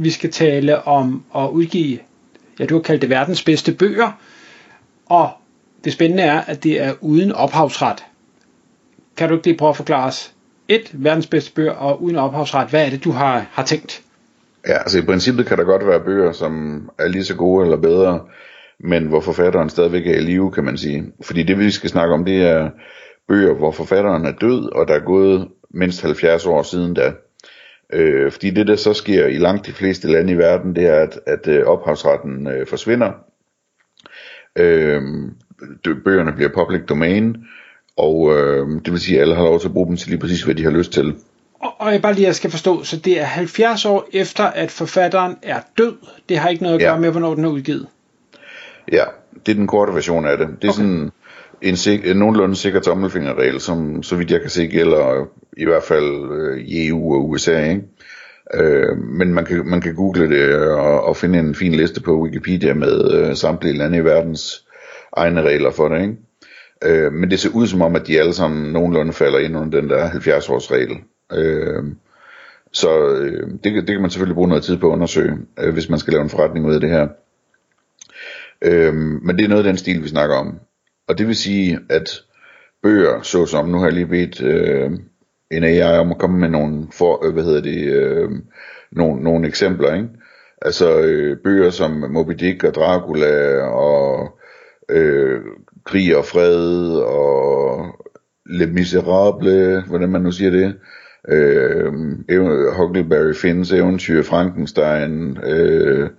Vi skal tale om at udgive, ja du har kaldt det verdens bedste bøger, og det spændende er, at det er uden ophavsret. Kan du ikke lige prøve at forklare os? Et, verdens bedste bøger, og uden ophavsret, hvad er det, du har, har tænkt? Ja, altså i princippet kan der godt være bøger, som er lige så gode eller bedre, men hvor forfatteren stadigvæk er i live, kan man sige. Fordi det vi skal snakke om, det er bøger, hvor forfatteren er død, og der er gået mindst 70 år siden da. Øh, fordi det, der så sker i langt de fleste lande i verden, det er, at, at øh, ophavsretten øh, forsvinder. Øh, bøgerne bliver public domain, og øh, det vil sige, at alle har lov til at bruge dem til lige præcis, hvad de har lyst til. Og, og jeg bare lige, jeg skal forstå, så det er 70 år efter, at forfatteren er død. Det har ikke noget at gøre ja. med, hvornår den er udgivet. Ja, det er den korte version af det. Det er okay. sådan en, sik- en nogenlunde sikker tommelfingerregel, som så vidt jeg kan se gælder i hvert fald øh, i EU og USA. Ikke? Øh, men man kan, man kan google det øh, og, og finde en fin liste på Wikipedia med øh, samtlige lande i verdens egne regler for det. Ikke? Øh, men det ser ud som om, at de alle sammen nogenlunde falder ind under den der 70 års regel. Øh, så øh, det, det kan man selvfølgelig bruge noget tid på at undersøge, øh, hvis man skal lave en forretning ud af det her. Øh, men det er noget af den stil, vi snakker om. Og det vil sige, at bøger, såsom, nu har jeg lige bedt øh, en AI om at komme med nogle, for, øh, hvad hedder det, øh, nogle, nogle eksempler, ikke? Altså øh, bøger som Moby Dick og Dracula og øh, Krig og Fred og Le Miserable, hvordan man nu siger det, øh, Huckleberry Finns eventyr, Frankenstein, øh,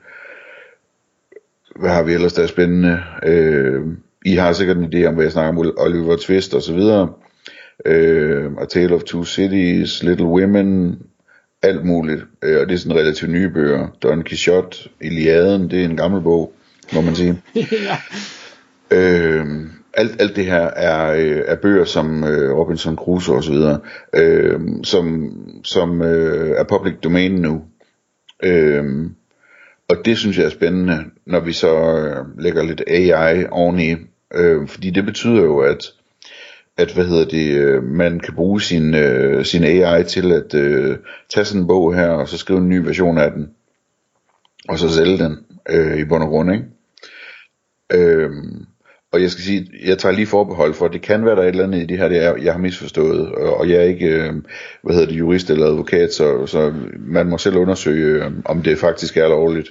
hvad har vi ellers der er spændende, øh, i har sikkert en idé om, hvad jeg snakker om, Oliver Twist og så videre. Øh, A Tale of Two Cities, Little Women, alt muligt. Øh, og det er sådan relativt nye bøger. Don Quixote, Iliaden, det er en gammel bog, må man sige. ja. øh, alt, alt det her er, øh, er bøger som øh, Robinson Crusoe og så videre, øh, som, som øh, er public domain nu. Øh, og det synes jeg er spændende, når vi så øh, lægger lidt AI oveni, øh, fordi det betyder jo, at at hvad hedder det, øh, man kan bruge sin, øh, sin AI til at øh, tage sådan en bog her, og så skrive en ny version af den, og så sælge den øh, i bund og grund, ikke? Øh, og jeg skal sige, jeg tager lige forbehold for, at det kan være, der er et eller andet i det her, det er, jeg har misforstået, og jeg er ikke, øh, hvad hedder det, jurist eller advokat, så, så man må selv undersøge, øh, om det faktisk er lovligt.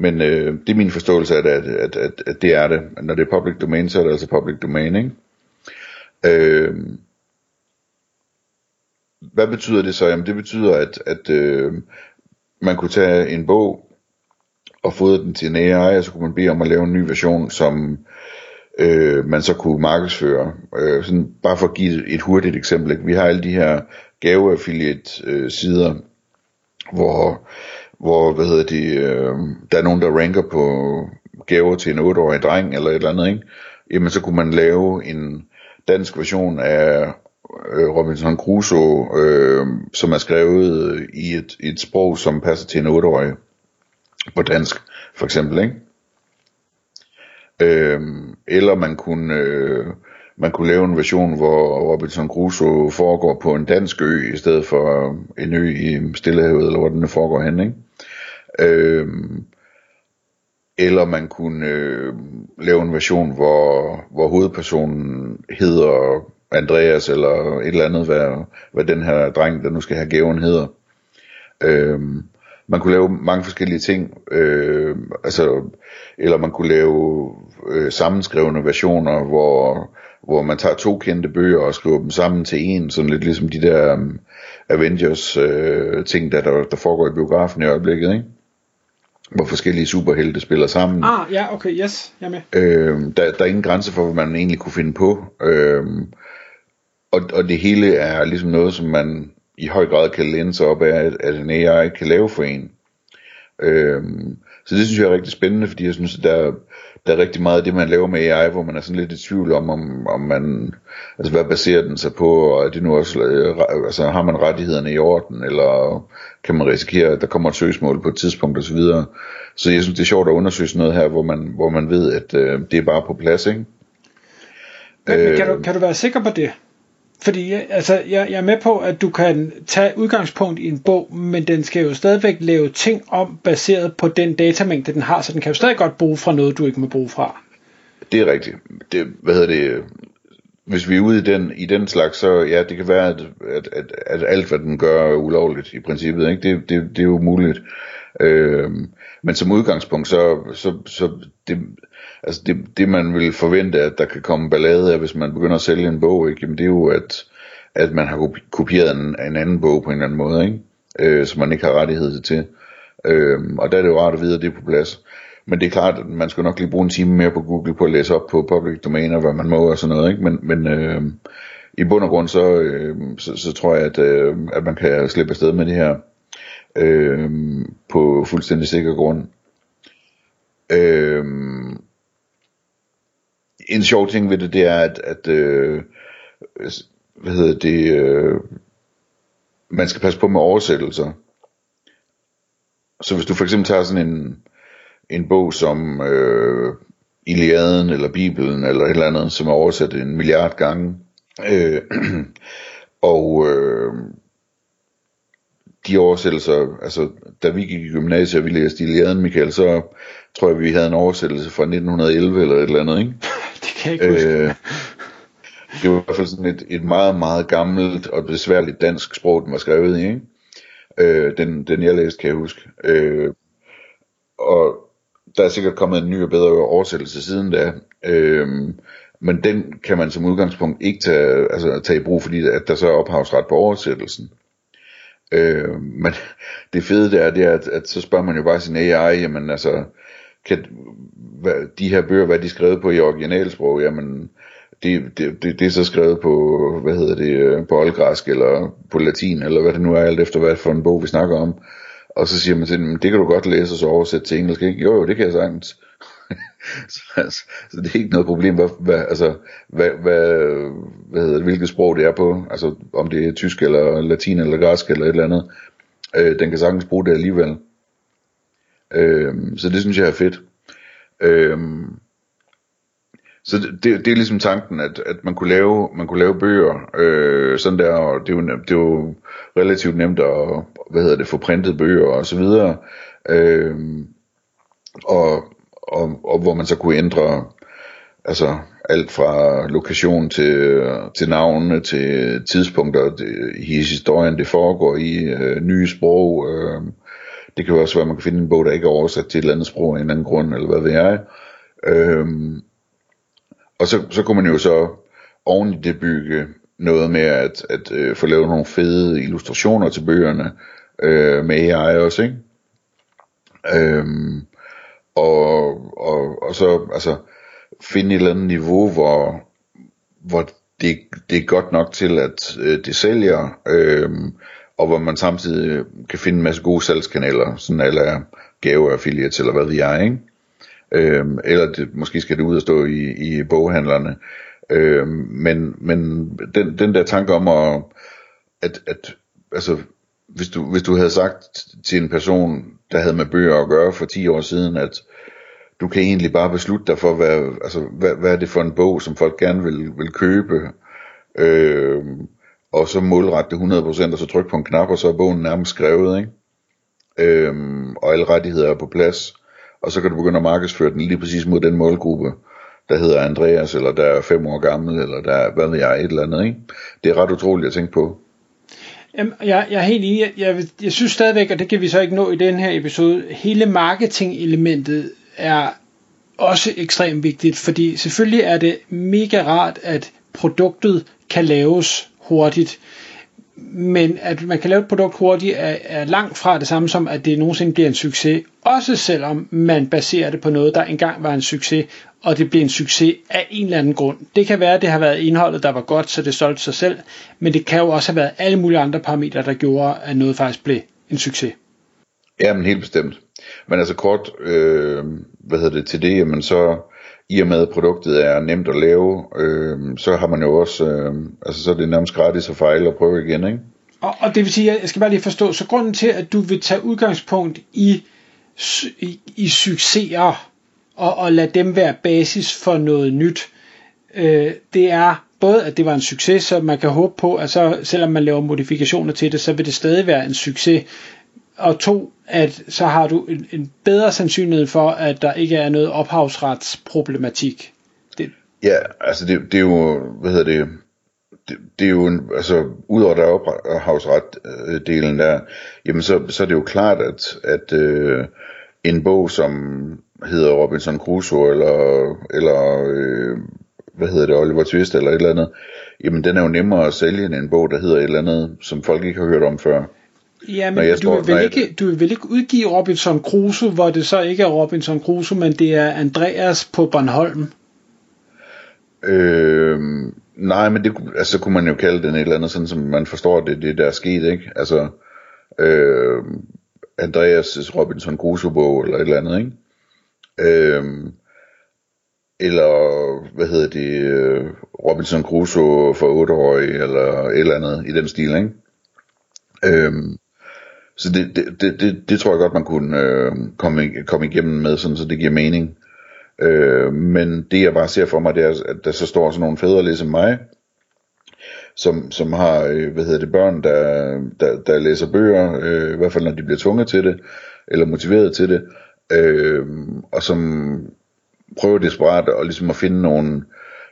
Men øh, det er min forståelse af det, at, at, at, at det er det. Når det er public domain, så er det altså public domain, ikke? Øh, hvad betyder det så? Jamen det betyder, at, at øh, man kunne tage en bog og fodre den til en AI, og så kunne man bede om at lave en ny version, som øh, man så kunne markedsføre. Øh, sådan, bare for at give et, hurtigt eksempel. Ikke? Vi har alle de her gave-affiliate øh, sider, hvor, hvor hvad hedder de, øh, der er nogen, der ranker på gaver til en 8-årig dreng eller et eller andet, ikke? jamen så kunne man lave en dansk version af øh, Robinson Crusoe, øh, som er skrevet i et, i et sprog, som passer til en 8-årig på dansk, for eksempel, ikke? Øh, eller man kunne, øh, man kunne lave en version, hvor Robinson Crusoe foregår på en dansk ø, i stedet for øh, en ø i Stillehavet, eller hvor den foregår hen, ikke? Øhm, eller man kunne øh, lave en version, hvor, hvor hovedpersonen hedder Andreas, eller et eller andet, hvad, hvad den her dreng, der nu skal have gaven, hedder. Øhm, man kunne lave mange forskellige ting, øh, altså, eller man kunne lave øh, sammenskrevne versioner, hvor, hvor man tager to kendte bøger og skriver dem sammen til en, sådan lidt ligesom de der um, Avengers øh, ting, der, der, der foregår i biografen i øjeblikket, ikke? hvor forskellige superhelte spiller sammen. Ah, ja, okay, yes, jeg er med. Øh, der, der er ingen grænse for, hvad man egentlig kunne finde på. Øh, og, og det hele er ligesom noget, som man i høj grad kan læne sig op af, at, at en AI kan lave for en. Øhm, så det synes jeg er rigtig spændende, fordi jeg synes, at der, der er rigtig meget af det, man laver med AI, hvor man er sådan lidt i tvivl om, om, om man, altså hvad baserer den sig på, og er det nu også, øh, altså har man rettighederne i orden, eller kan man risikere, at der kommer et søgsmål på et tidspunkt osv. Så, så jeg synes, det er sjovt at undersøge sådan noget her, hvor man, hvor man ved, at øh, det er bare på plads, ikke? Men, øh, kan, du, kan du være sikker på det? Fordi altså, jeg, jeg er med på, at du kan tage udgangspunkt i en bog, men den skal jo stadigvæk lave ting om, baseret på den datamængde, den har, så den kan jo stadig godt bruge fra noget, du ikke må bruge fra. Det er rigtigt. Det, hvad hedder det? Hvis vi er ude i den, i den slags, så ja, det kan være, at, at, at, at alt, hvad den gør, er ulovligt i princippet. Ikke? Det, det, det er jo muligt. Øh, men som udgangspunkt, så, så, så det, altså det, det man vil forvente, at der kan komme ballade af, hvis man begynder at sælge en bog, ikke? Jamen det er jo, at, at man har kopieret en, en anden bog på en eller anden måde, ikke? Øh, som man ikke har rettighed til. Øh, og der er det jo rart at vide, at det er på plads. Men det er klart, at man skal nok lige bruge en time mere på Google på at læse op på public domainer, hvad man må og sådan noget, ikke? Men, men øh, i bund og grund, så, øh, så, så tror jeg, at, øh, at man kan slippe afsted med det her øh, på fuldstændig sikker grund. Øh, en sjov ting ved det, det er, at, at øh, hvad hedder det, øh, man skal passe på med oversættelser. Så hvis du for eksempel tager sådan en, en bog som øh, Iliaden eller Bibelen eller et eller andet, som er oversat en milliard gange, øh, og øh, de oversættelser, altså da vi gik i gymnasiet, og vi læste Iliaden, Michael, så tror jeg, vi havde en oversættelse fra 1911 eller et eller andet, ikke? det kan jeg ikke huske. Øh, det var i hvert fald sådan et, et meget, meget gammelt og besværligt dansk sprog, den var skrevet i, ikke? Øh, den, den jeg læste, kan jeg huske. Øh, og der er sikkert kommet en ny og bedre oversættelse siden da. Øh, men den kan man som udgangspunkt ikke tage, altså, tage i brug, fordi at der så er ophavsret på oversættelsen. Øh, men det fede der, det er, at, at så spørger man jo bare sin AI, jamen altså, kan, hvad, de her bøger, hvad de er skrevet på i originalsprog, jamen, det, det, det, det er så skrevet på, hvad hedder det, øh, på oldgræsk, eller på latin, eller hvad det nu er, alt efter hvad for en bog vi snakker om. Og så siger man til dem, det kan du godt læse og så oversætte til engelsk, ikke? Jo, jo, det kan jeg sagtens. så, altså, så det er ikke noget problem, hvad, hvad, altså, hvad, hvad, hvad hedder det, hvilket sprog det er på, altså om det er tysk eller latin eller græsk eller et eller andet. Øh, den kan sagtens bruge det alligevel. Øh, så det synes jeg er fedt. Øh, så det, det, det er ligesom tanken, at, at man kunne lave, man kunne lave bøger, øh, sådan der, og det er, jo, det er jo relativt nemt at, hvad hedder det, få printet bøger og så videre, øh, og, og, og hvor man så kunne ændre, altså alt fra lokation til, til navne, til tidspunkter det, i historien, det foregår i, øh, nye sprog, øh, det kan jo også være, at man kan finde en bog, der ikke er oversat til et eller andet sprog af en anden grund, eller hvad ved jeg. Øh, og så, så kunne man jo så oven i det bygge noget med at, at øh, få lavet nogle fede illustrationer til bøgerne øh, med AI også, ikke? Øhm, og, og, og så altså finde et eller andet niveau, hvor, hvor det, det er godt nok til, at øh, det sælger, øh, og hvor man samtidig kan finde en masse gode salgskanaler, sådan eller gave affiliates, eller hvad ved er, ikke? Øhm, eller det, måske skal det ud og stå i, i boghandlerne. Øhm, men men den, den der tanke om at, at, at altså, hvis du, hvis du havde sagt til en person, der havde med bøger at gøre for 10 år siden, at du kan egentlig bare beslutte dig for, hvad, altså, hvad, hvad er det for en bog, som folk gerne vil, vil købe, øh, og så målrette det 100%, og så trykke på en knap, og så er bogen nærmest skrevet, ikke? Øh, og alle rettigheder er på plads og så kan du begynde at markedsføre den lige præcis mod den målgruppe, der hedder Andreas, eller der er fem år gammel, eller der er, hvad ved jeg, et eller andet, ikke? Det er ret utroligt at tænke på. Jamen, jeg, jeg er helt enig. Jeg, jeg, jeg synes stadigvæk, og det kan vi så ikke nå i den her episode, hele marketing-elementet er også ekstremt vigtigt, fordi selvfølgelig er det mega rart, at produktet kan laves hurtigt men at man kan lave et produkt hurtigt er, er langt fra det samme som, at det nogensinde bliver en succes. Også selvom man baserer det på noget, der engang var en succes, og det bliver en succes af en eller anden grund. Det kan være, at det har været indholdet, der var godt, så det solgte sig selv, men det kan jo også have været alle mulige andre parametre, der gjorde, at noget faktisk blev en succes. Ja, men helt bestemt. Men altså kort, øh, hvad hedder det, til det, jamen så, i og med at produktet er nemt at lave, øh, så har man jo også, øh, altså så er det nærmest gratis at fejle og prøve igen, ikke? Og, og det vil sige, jeg skal bare lige forstå, så grunden til, at du vil tage udgangspunkt i, i, i succeser, og, og lade dem være basis for noget nyt, øh, det er både, at det var en succes, så man kan håbe på, at så, selvom man laver modifikationer til det, så vil det stadig være en succes. Og to, at så har du en, en bedre sandsynlighed for, at der ikke er noget ophavsretsproblematik. Det. Ja, altså det, det er jo, hvad hedder det, det, det er jo, en, altså udover der ophavsretdelen der, jamen så, så er det jo klart, at, at øh, en bog, som hedder Robinson Crusoe, eller, eller øh, hvad hedder det, Oliver Twist, eller et eller andet, jamen den er jo nemmere at sælge end en bog, der hedder et eller andet, som folk ikke har hørt om før. Ja, men du, står, vil ikke, du vil ikke udgive Robinson Crusoe, hvor det så ikke er Robinson Crusoe, men det er Andreas på Bornholm? Øh, nej, men det altså, kunne man jo kalde den et eller andet, sådan som man forstår det, det der er sket, ikke? Altså, øh, Andreas' Robinson Crusoe-bog, eller et eller andet, ikke? Øh, eller, hvad hedder det, øh, Robinson Crusoe for 8 år, eller et eller andet i den stil, ikke? Øh, så det, det, det, det, det tror jeg godt, man kunne øh, komme, komme igennem med, sådan, så det giver mening. Øh, men det jeg bare ser for mig, det er, at der så står sådan nogle fædre ligesom mig, som, som har, øh, hvad hedder det, børn, der, der, der læser bøger, øh, i hvert fald når de bliver tvunget til det, eller motiveret til det, øh, og som prøver desperat at, ligesom at finde nogle,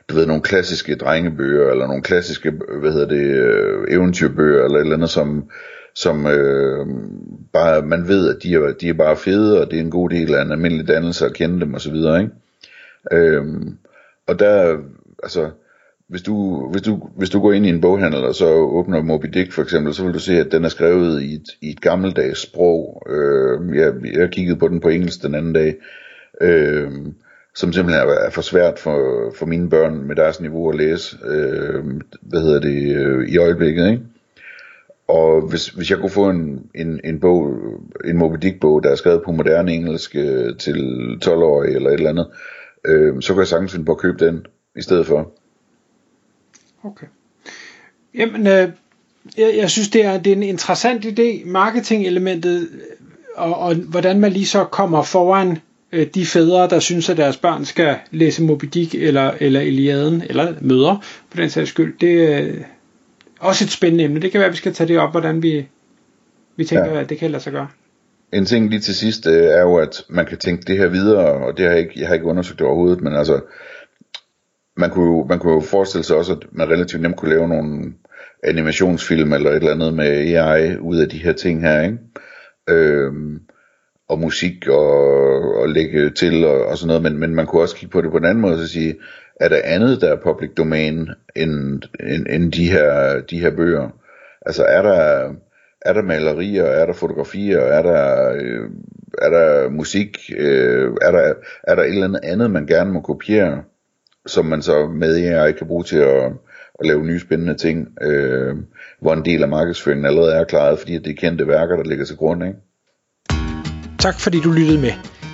du ved, nogle klassiske drengebøger, eller nogle klassiske, hvad hedder det, øh, eventyrbøger, eller et eller andet, som, som øh, bare, man ved, at de er, de er bare fede, og det er en god del af en almindelig dannelse at kende dem osv., ikke? Øh, og der, altså, hvis du, hvis, du, hvis du går ind i en boghandel og så åbner Moby Dick for eksempel, så vil du se, at den er skrevet i et, i et gammeldags sprog. Øh, jeg, jeg kiggede på den på engelsk den anden dag, øh, som simpelthen er, er for svært for, for mine børn med deres niveau at læse, øh, hvad hedder det, øh, i øjeblikket, ikke? Og hvis, hvis jeg kunne få en, en, en bog, en Moby Dick bog, der er skrevet på moderne engelsk øh, til 12-årige eller et eller andet, øh, så kan jeg sagtens finde på at købe den i stedet for. Okay. Jamen, øh, jeg, jeg synes, det er, det er en interessant idé, marketing-elementet, øh, og, og hvordan man lige så kommer foran øh, de fædre, der synes, at deres børn skal læse Moby Dick eller, eller Iliaden, eller møder, på den sags skyld. Det øh, også et spændende emne. Det kan være, at vi skal tage det op, hvordan vi, vi tænker, ja. at det kan lade sig gøre. En ting lige til sidst øh, er jo, at man kan tænke det her videre, og det har jeg ikke, jeg har ikke undersøgt det overhovedet, men altså, man kunne, jo, man kunne jo forestille sig også, at man relativt nemt kunne lave nogle animationsfilm eller et eller andet med AI ud af de her ting her, ikke? Øhm, og musik og, og lægge til og, og sådan noget, men, men man kunne også kigge på det på en anden måde og sige, er der andet, der er public domain end, end, end de, her, de her bøger? Altså er der, er der malerier, er der fotografier, er der, øh, er der musik, øh, er, der, er der et eller andet andet, man gerne må kopiere? som man så med AI kan bruge til at, at lave nye spændende ting, øh, hvor en del af markedsføringen allerede er klaret, fordi det er kendte værker, der ligger til grund. Ikke? Tak fordi du lyttede med.